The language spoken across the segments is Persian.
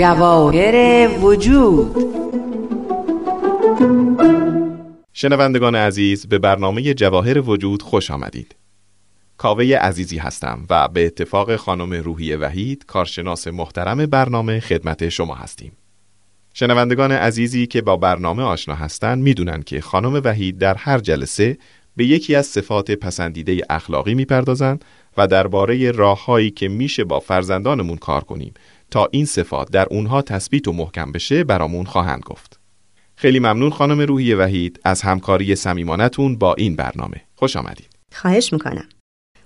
جواهر وجود. شنوندگان عزیز به برنامه جواهر وجود خوش آمدید. کاوه عزیزی هستم و به اتفاق خانم روحی وحید کارشناس محترم برنامه خدمت شما هستیم. شنوندگان عزیزی که با برنامه آشنا هستند می‌دونن که خانم وحید در هر جلسه به یکی از صفات پسندیده اخلاقی می‌پردازند و درباره راههایی که میشه با فرزندانمون کار کنیم تا این صفات در اونها تثبیت و محکم بشه برامون خواهند گفت. خیلی ممنون خانم روحی وحید از همکاری صمیمانتون با این برنامه. خوش آمدید. خواهش می‌کنم.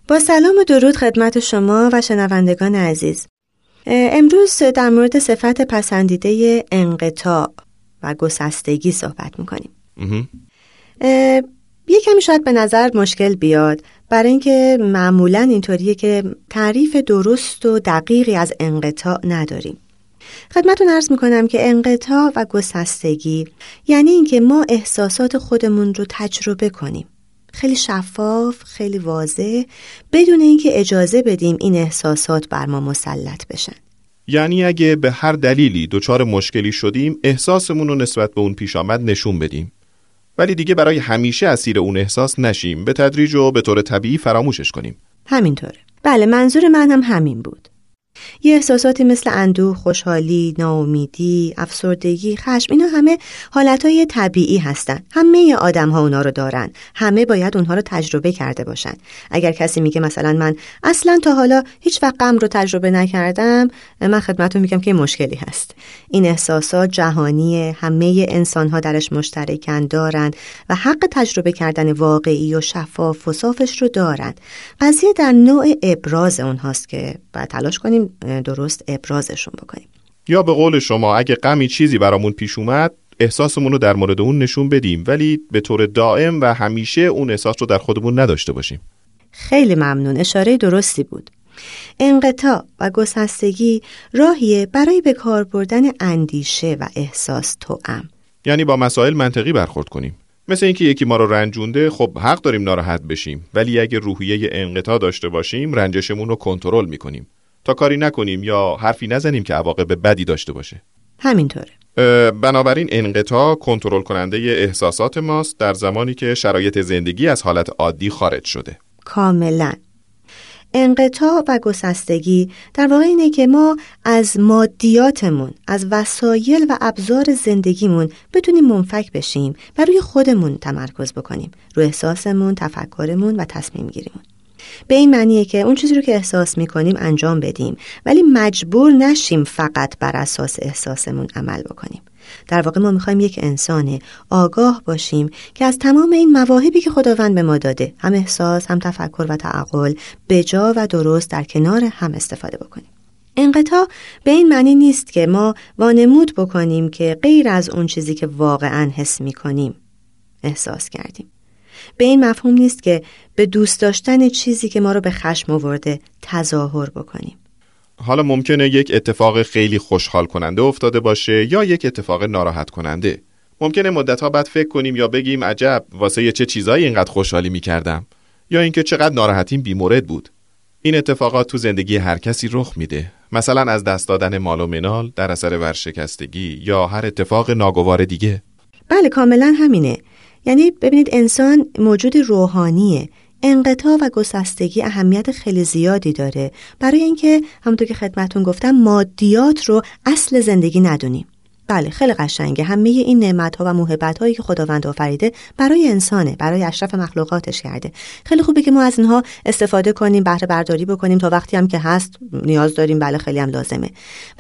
با سلام و درود خدمت شما و شنوندگان عزیز. امروز در مورد صفت پسندیده انقطاع و گسستگی صحبت می‌کنیم. یه کمی شاید به نظر مشکل بیاد برای اینکه معمولا اینطوریه که تعریف درست و دقیقی از انقطاع نداریم. خدمتون ارز می‌کنم که انقطاع و گسستگی یعنی اینکه ما احساسات خودمون رو تجربه کنیم. خیلی شفاف، خیلی واضح بدون اینکه اجازه بدیم این احساسات بر ما مسلط بشن. یعنی اگه به هر دلیلی دچار مشکلی شدیم احساسمون رو نسبت به اون پیش آمد نشون بدیم. ولی دیگه برای همیشه اسیر اون احساس نشیم. به تدریج و به طور طبیعی فراموشش کنیم. همینطوره. بله منظور من هم همین بود. یه احساساتی مثل اندوه، خوشحالی، ناامیدی، افسردگی، خشم اینا همه حالتهای طبیعی هستن. همه آدم ها اونا رو دارن. همه باید اونها رو تجربه کرده باشن. اگر کسی میگه مثلا من اصلا تا حالا هیچ وقت غم رو تجربه نکردم، من خدمتتون میگم که مشکلی هست. این احساسات جهانی همه انسان ها درش مشترکن دارن و حق تجربه کردن واقعی و شفاف و صافش رو دارن. قضیه در نوع ابراز اونهاست که باید تلاش کنیم درست ابرازشون بکنیم. یا به قول شما اگه غمی چیزی برامون پیش اومد احساسمون رو در مورد اون نشون بدیم ولی به طور دائم و همیشه اون احساس رو در خودمون نداشته باشیم. خیلی ممنون. اشاره درستی بود. انقطاع و گسستگی راهیه برای به کار بردن اندیشه و احساس توام یعنی با مسائل منطقی برخورد کنیم. مثل اینکه یکی ما رو رنجونده خب حق داریم ناراحت بشیم. ولی اگه روحیه انقطاع داشته باشیم رنجشمون رو کنترل می‌کنیم. تا کاری نکنیم یا حرفی نزنیم که عواقب بدی داشته باشه. همینطوره. بنابراین انقطاع کنترل کننده احساسات ماست در زمانی که شرایط زندگی از حالت عادی خارج شده. کاملا. انقطاع و گسستگی در واقع اینه که ما از مادیاتمون از وسایل و ابزار زندگیمون بتونیم منفک بشیم و روی خودمون تمرکز بکنیم روی احساسمون تفکرمون و تصمیم گیریمون. به این معنیه که اون چیزی رو که احساس می‌کنیم انجام بدیم. ولی مجبور نشیم فقط بر اساس احساسمون عمل بکنیم. در واقع ما می‌خوایم یک انسان آگاه باشیم که از تمام این مواهبی که خداوند به ما داده هم احساس هم تفکر و تعقل جا و درست در کنار هم استفاده بکنیم. انقطاع به این معنی نیست که ما وانمود بکنیم که غیر از اون چیزی که واقعا حس می‌کنیم احساس کردیم. به این مفهوم نیست که به دوست داشتن چیزی که ما رو به خشم آورده تظاهر بکنیم. حالا ممکنه یک اتفاق خیلی خوشحال کننده افتاده باشه یا یک اتفاق ناراحت کننده. ممکنه مدت ها بعد فکر کنیم یا بگیم عجب واسه چه چیزایی اینقدر خوشحالی می‌کردم؟ یا اینکه چقدر ناراحتیم بیمورد بود؟ این اتفاقات تو زندگی هر کسی رخ میده. مثلا از دست دادن مال و منال در اثر ورشکستگی یا هر اتفاق ناگوار دیگه. بله کاملا همینه. یعنی ببینید انسان موجود روحانیه. انقطاع و گسستگی اهمیت خیلی زیادی داره. برای اینکه همونطور که خدمتون گفتم مادیات رو اصل زندگی ندونیم. بله خیلی قشنگه. همه این نعمت ها و موهبت هایی که خداوند آفریده برای انسانه برای اشرف مخلوقاتش کرده. خیلی خوبه که ما از اینها استفاده کنیم بهره برداری بکنیم. تا وقتی هم که هست نیاز داریم بله خیلی هم لازمه.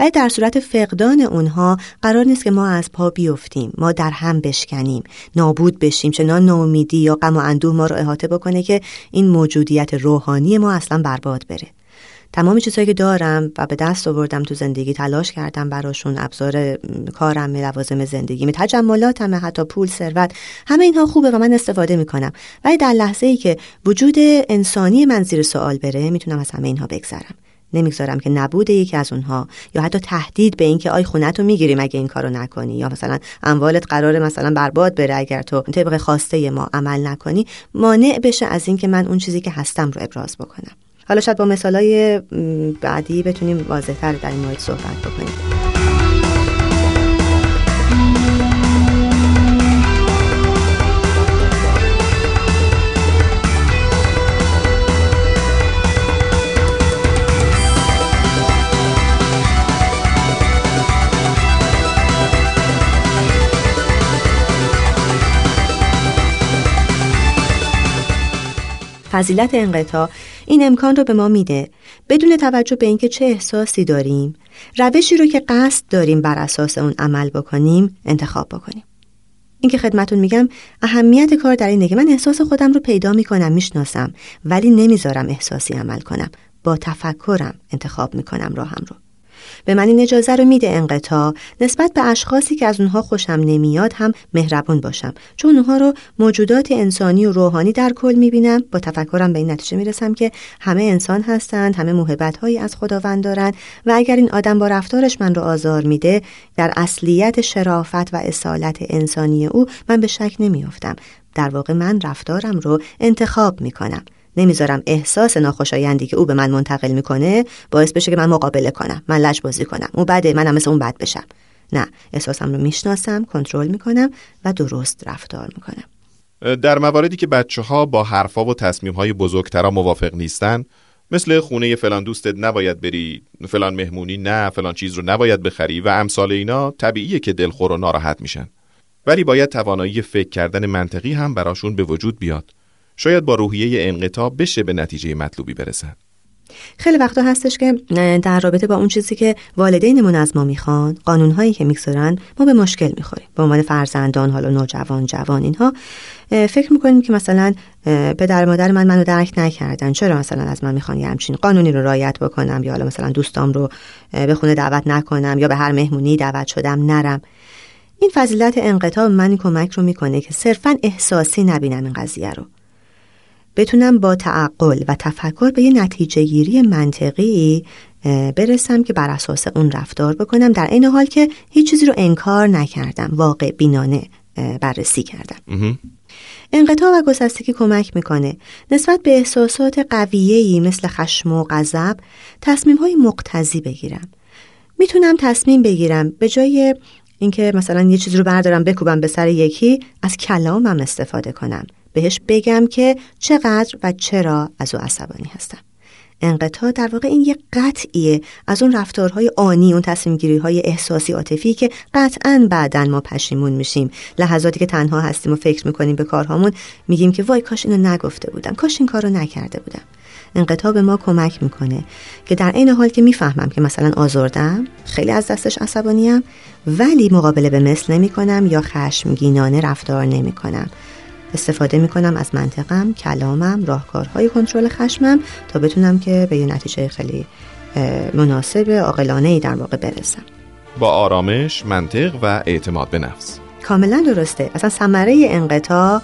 ولی در صورت فقدان اونها قرار نیست که ما از پا بیفتیم. ما در هم بشکنیم. نابود بشیم. چنان ناامیدی یا غم و اندوه ما رو احاطه بکنه که این موجودیت روحانی ما اصلا برباد بره. تمام چیزهایی که دارم و به دست آوردم تو زندگی تلاش کردم براشون ابزار کارم لوازم زندگی تجملاتم حتی پول ثروت همه اینها خوبه و من استفاده می‌کنم. ولی در لحظه ای که وجود انسانی من زیر سوال بره می‌تونم از همه اینها بگذرم. نمی‌گذارم که نبود یکی از اونها یا حتی تهدید به اینکه آی خونتو می‌گیریم اگه این کارو نکنی یا مثلا اموالت قرار مثلا برباد بره اگر تو طبق خواسته ما عمل نکنی مانع بشه از اینکه من اون چیزی که هستم رو ابراز بکنم. حالا شاید با مثالای بعدی بتونیم واضحتر در این مورد صحبت بکنیم. فضیلت انقطاع این امکان رو به ما میده. بدون توجه به اینکه چه احساسی داریم روشی رو که قصد داریم بر اساس اون عمل بکنیم انتخاب بکنیم. اینکه خدمتون میگم اهمیت کار در اینه که من احساس خودم رو پیدا می‌کنم می‌شناسم ولی نمی‌ذارم احساسی عمل کنم. با تفکرم انتخاب می‌کنم راهم رو. به من این اجازه رو میده انقطاع. نسبت به اشخاصی که از اونها خوشم نمیاد هم مهربون باشم. چون اونها رو موجودات انسانی و روحانی در کل می‌بینم. با تفکرم به این نتیجه می‌رسم که همه انسان هستند همه موهبت هایی از خداوند دارند و اگر این آدم با رفتارش من رو آزار میده در اصلیت شرافت و اصالت انسانی او من به شک نمیافتم. در واقع من رفتارم رو انتخاب می‌کنم. نمی‌ذارم احساس ناخوشایندی که او به من منتقل می‌کنه باعث بشه که من مقابله کنم من لج بازی کنم. او بده منم مثل اون بد بشم. نه احساسم رو می‌شناسم کنترل می‌کنم و درست رفتار می‌کنم. در مواردی که بچه ها با حرفا و تصمیم های بزرگترا موافق نیستن مثل خونه فلان دوستت نباید بری فلان مهمونی نه فلان چیز رو نباید بخری و امثال اینا طبیعیه که دلخور و ناراحت میشن. ولی باید توانایی فکر کردن منطقی هم براشون به وجود بیاد. شاید با روحیه انقطاع بشه به نتیجه مطلوبی برسن خیلی وقتا هستش که در رابطه با اون چیزی که والدینمون از ما می‌خوان قانونهایی که می‌گذارن ما به مشکل می‌خوریم. به عنوان فرزندان حالا نوجوان جوان اینها فکر می‌کنیم که مثلا پدر مادر من منو درک نکردن. چرا مثلا از من می‌خوان یه همچین قانونی رو رایت بکنم؟ یا حالا مثلا دوستام رو به خونه دعوت نکنم یا به هر مهمونی دعوت شدم نرم. این فضیلت انقطاع من کمک رو می‌کنه که صرفا احساسی نبینم این قضیه رو. بتونم با تعقل و تفکر به یه نتیجه گیری منطقی برسم که بر اساس اون رفتار بکنم در این حال که هیچ چیزی رو انکار نکردم واقع بینانه بررسی کردم. انقطاع و گسستگی کمک می‌کنه. نسبت به احساسات قویه‌ای مثل خشم و غضب تصمیم های مقتضی بگیرم. می‌تونم تصمیم بگیرم به جای اینکه مثلا یه چیزی رو بردارم بکوبم به سر یکی از کلامم استفاده کنم. بهش بگم که چقدر و چرا از او عصبانی هستم. انقطاع در واقع این یه قطعیه از اون رفتارهای آنی اون تصمیم های احساسی عاطفی که قطعا بعدا ما پشیمون میشیم. لحظاتی که تنها هستیم و فکر می‌کنیم به کارهامون میگیم که وای کاش اینو نگفته بودم کاش این کارو نکرده بودم. انقطاع به ما کمک می‌کنه که در این حال که می‌فهمم که مثلا آزردم خیلی از دستش عصبانیم ولی مقابله به مثل نمی کنم یا خشمگینانه رفتار نمی کنم استفاده می‌کنم از منطقم کلامم راهکارهای کنترل خشمم تا بتونم که به یه نتیجه خیلی مناسب عاقلانه ای در واقع برسم. با آرامش منطق و اعتماد به نفس. کاملا درسته. اصلا ثمره انقطاع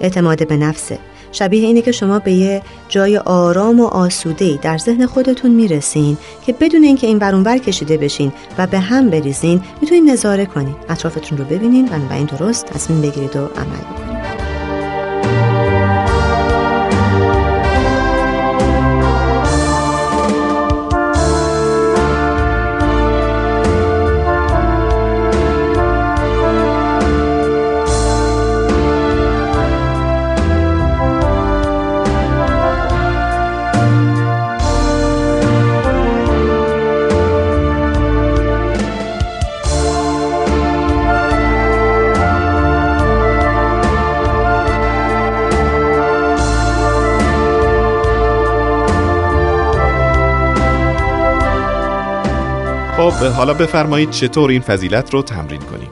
اعتماد به نفسه. شبیه اینه که شما به یه جای آرام و آسوده در ذهن خودتون می‌رسین که بدون اینکه این ورونور کشیده بشین و به هم بریزین می‌تونین نظاره کنین. اطرافتون رو ببینین. و این درست تصمیم بگیرید و عمل بکنید. خب حالا بفرمایید چطور این فضیلت رو تمرین کنیم؟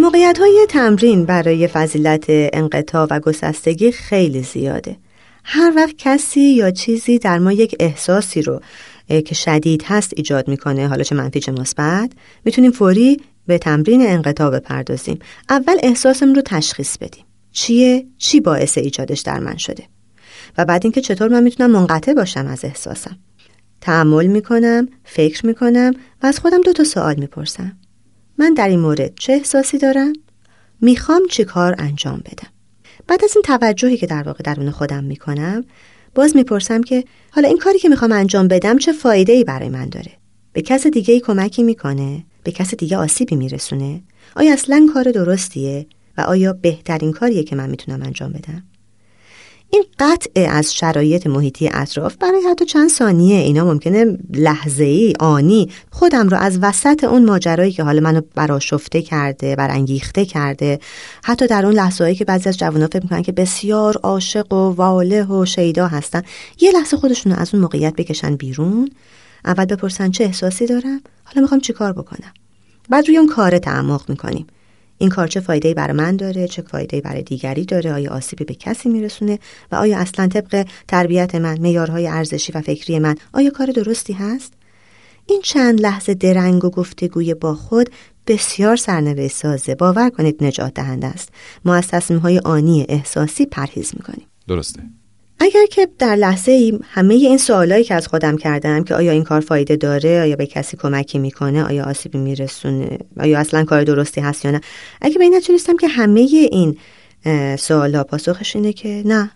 موقعیت های تمرین برای فضیلت انقطاع و گسستگی خیلی زیاده. هر وقت کسی یا چیزی در ما یک احساسی رو که شدید هست ایجاد می‌کنه حالا چه منفی چه مثبت می‌تونیم فوری به تمرین انقطاع بپردازیم. اول احساسم رو تشخیص بدیم. چیه؟ چی باعث ایجادش در من شده؟ و بعد اینکه چطور من می‌تونم منقطع باشم از احساسم. تعمل می‌کنم، فکر می‌کنم و از خودم دو تا سوال می‌پرسم. من در این مورد چه احساسی دارم؟ می‌خوام چی کار انجام بدم؟ بعد از این توجهی که در واقع درون خودم می‌کنم باز می‌پرسم که حالا این کاری که می‌خوام انجام بدم چه فایده ای برای من داره؟ به کس دیگه ای کمکی می‌کنه؟ به کس دیگه آسیبی میرسونه؟ آیا اصلا کار درستیه؟ و آیا بهترین کاریه که من می‌تونم انجام بدم؟ این قطع از شرایط محیطی اطراف برای حتی چند ثانیه اینا ممکنه لحظه ای آنی خودم رو از وسط اون ماجرایی که حالا منو براشفته کرده برانگیخته کرده حتی در اون لحظه هایی که بعضی از جوانان فکر می‌کنن که بسیار عاشق و واله و شیدا هستن یه لحظه خودشون رو از اون موقعیت بکشن بیرون. اول بپرسن چه احساسی دارم؟ حالا می‌خوام چیکار بکنم؟ بعد روی اون کار تعمق می‌کنیم. این کار چه فایده برای من داره چه فایده برای دیگری داره آیا آسیبی به کسی میرسونه و آیا اصلا طبق تربیت من معیارهای ارزشی و فکری من آیا کار درستی هست؟ این چند لحظه درنگ و گفتگوی با خود بسیار سرنوشت سازه. باور کنید نجات دهنده است. ما از تصمیم های آنی احساسی پرهیز می‌کنیم. درسته. اگر که در لحظه ای همه این سوالایی که از خودم کردم که آیا این کار فایده داره آیا به کسی کمکی می‌کنه آیا آسیبی میرسونه آیا اصلا کار درستی هست یا نه اگه به این نتونستم که همه این سوالا پاسخش اینه که نه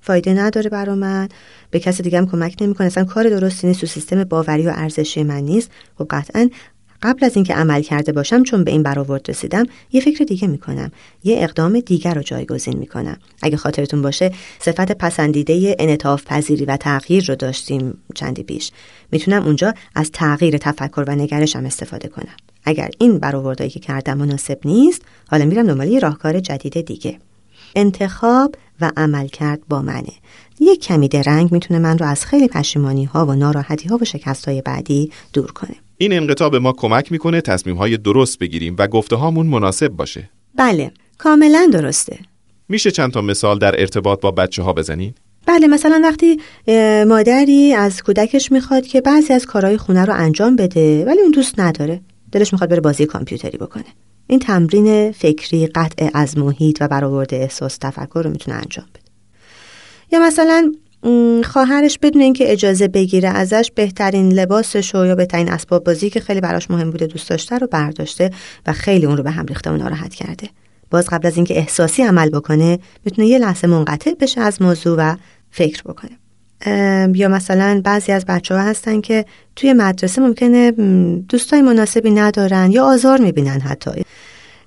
فایده نداره برا من به کسی دیگه هم کمک نمی‌کنه اصلا کار درستی نیست تو سیستم باوری و ارزشی من نیست خب قطعا قبل از اینکه عمل کرده باشم چون به این برآورد رسیدم یه فکر دیگه می‌کنم. یه اقدام دیگر رو جایگزین می‌کنم. اگه خاطرتون باشه صفت پسندیده انعطاف پذیری و تغییر رو داشتیم چندی پیش. می‌تونم اونجا از تغییر تفکر و نگرشم استفاده کنم. اگر این برآوردهایی که کردم مناسب نیست حالا میرم دنبال یه راهکار جدید دیگه. انتخاب و عمل کرد با منه. یک کمی درنگ می‌تونه من رو از خیلی پشیمانی ها و ناراحتی ها و شکست های بعدی دور کنه. این انقطاع به ما کمک می‌کنه تصمیم های درست بگیریم و گفته هامون مناسب باشه. بله کاملا درسته. میشه چند تا مثال در ارتباط با بچه ها بزنین؟ بله مثلا وقتی مادری از کودکش می‌خواد که بعضی از کارهای خونه رو انجام بده ولی اون دوست نداره. دلش می‌خواد بره بازی کامپیوتری بکنه. این تمرین فکری قطع از محیط و برآورده احساس تفکر رو می‌تونه انجام بده. یا مثلا خواهرش بدون اینکه اجازه بگیره ازش بهترین لباسش یا بهترین اسباب بازی که خیلی براش مهم بوده دوست داشته رو برداشته و خیلی اون رو به هم ریخته و ناراحت کرده. باز قبل از اینکه احساسی عمل بکنه می‌تونه یه لحظه منقطع بشه از موضوع و فکر بکنه. یا مثلا بعضی از بچه ها هستن که توی مدرسه ممکنه دوستای مناسبی ندارن یا آزار می‌بینن حتی.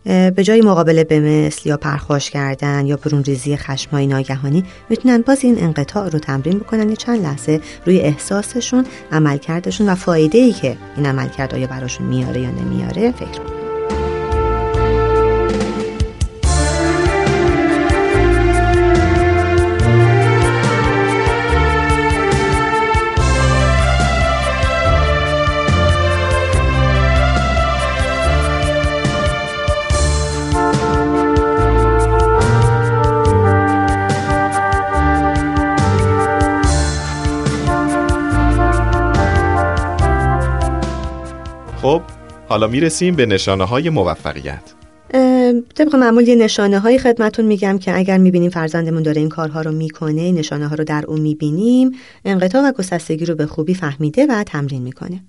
به جای مقابله به مثل یا پرخاش کردن یا برون ریزی خشمای ناگهانی می‌تونن باز این انقطاع رو تمرین بکنن یه چند لحظه روی احساسشون عملکردشون و فایده ای که این عملکرد آیا براشون میاره یا نمیاره فکر خب حالا می‌رسیم به نشانه های موفقیت طبق معمول یه نشانه های خدمتون میگم که اگر می‌بینیم فرزندمون داره این کارها رو می‌کنه نشانه ها رو در اون می‌بینیم انقطاع و گسستگی رو به خوبی فهمیده و تمرین می‌کنه.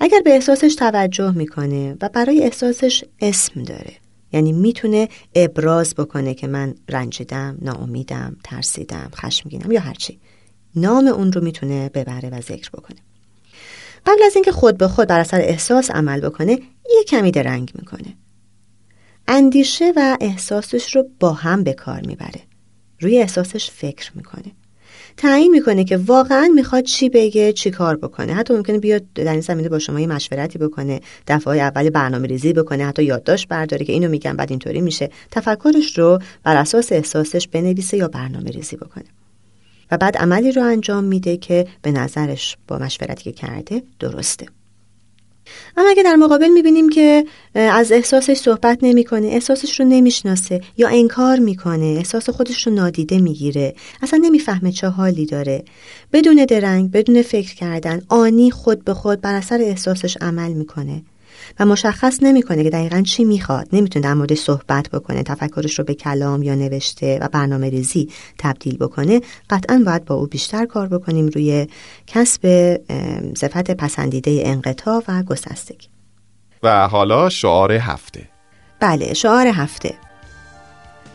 اگر به احساسش توجه می‌کنه و برای احساسش اسم داره یعنی می‌تونه ابراز بکنه که من رنجیدم، ناامیدم، ترسیدم، خشمگینم یا هرچی نام اون رو می‌تونه ببره و ذکر بکنه. قبل از اینکه خود به خود بر اثر احساس عمل بکنه یه کمی درنگ می‌کنه. اندیشه و احساسش رو با هم به کار می‌بره. روی احساسش فکر می‌کنه. تعیین می‌کنه که واقعا می‌خواد چی بگه چی کار بکنه. حتی ممکنه بیاد در این زمینه با شما یه مشورتی بکنه دفعه اول برنامه ریزی بکنه حتی یادداشت برداره که اینو میگم بعد اینطوری میشه. تفکرش رو بر اساس احساسش بنویسه یا برنامه ریزی بکنه. و بعد عملی رو انجام میده که به نظرش با مشورتی که کرده درسته. اما اگه در مقابل می‌بینیم که از احساسش صحبت نمی‌کنه احساسش رو نمی‌شناسه یا انکار می‌کنه احساس خودش رو نادیده می‌گیره اصلا نمی‌فهمه چه حالی داره. بدون درنگ بدون فکر کردن آنی خود به خود بر اثر احساسش عمل می‌کنه. و مشخص نمی‌کنه که دقیقا چی می‌خواد. نمی‌تونه در مورد صحبت بکنه تفکرش رو به کلام یا نوشته و برنامه ریزی تبدیل بکنه. قطعا باید با او بیشتر کار بکنیم روی کسب صفت پسندیده انقطاع و گسستگی. و حالا شعار هفته. بله شعار هفته.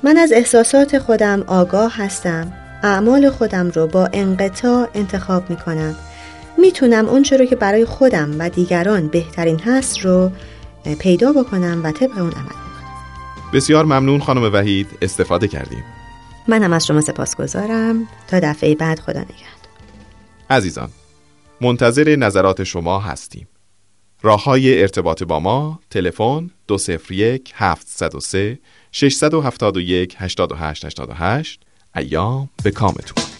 من از احساسات خودم آگاه هستم. اعمال خودم رو با انقطاع انتخاب می کنم می‌تونم اون رو که برای خودم و دیگران بهترین هست رو پیدا بکنم و طبق اون عمل بکنم. بسیار ممنون خانم وحید استفاده کردیم. من هم از شما سپاسگزارم. تا دفعه بعد خدا نگهد عزیزان منتظر نظرات شما هستیم. راه های ارتباط با ما تلفن 201 703 671 8888 ایام به کامتون.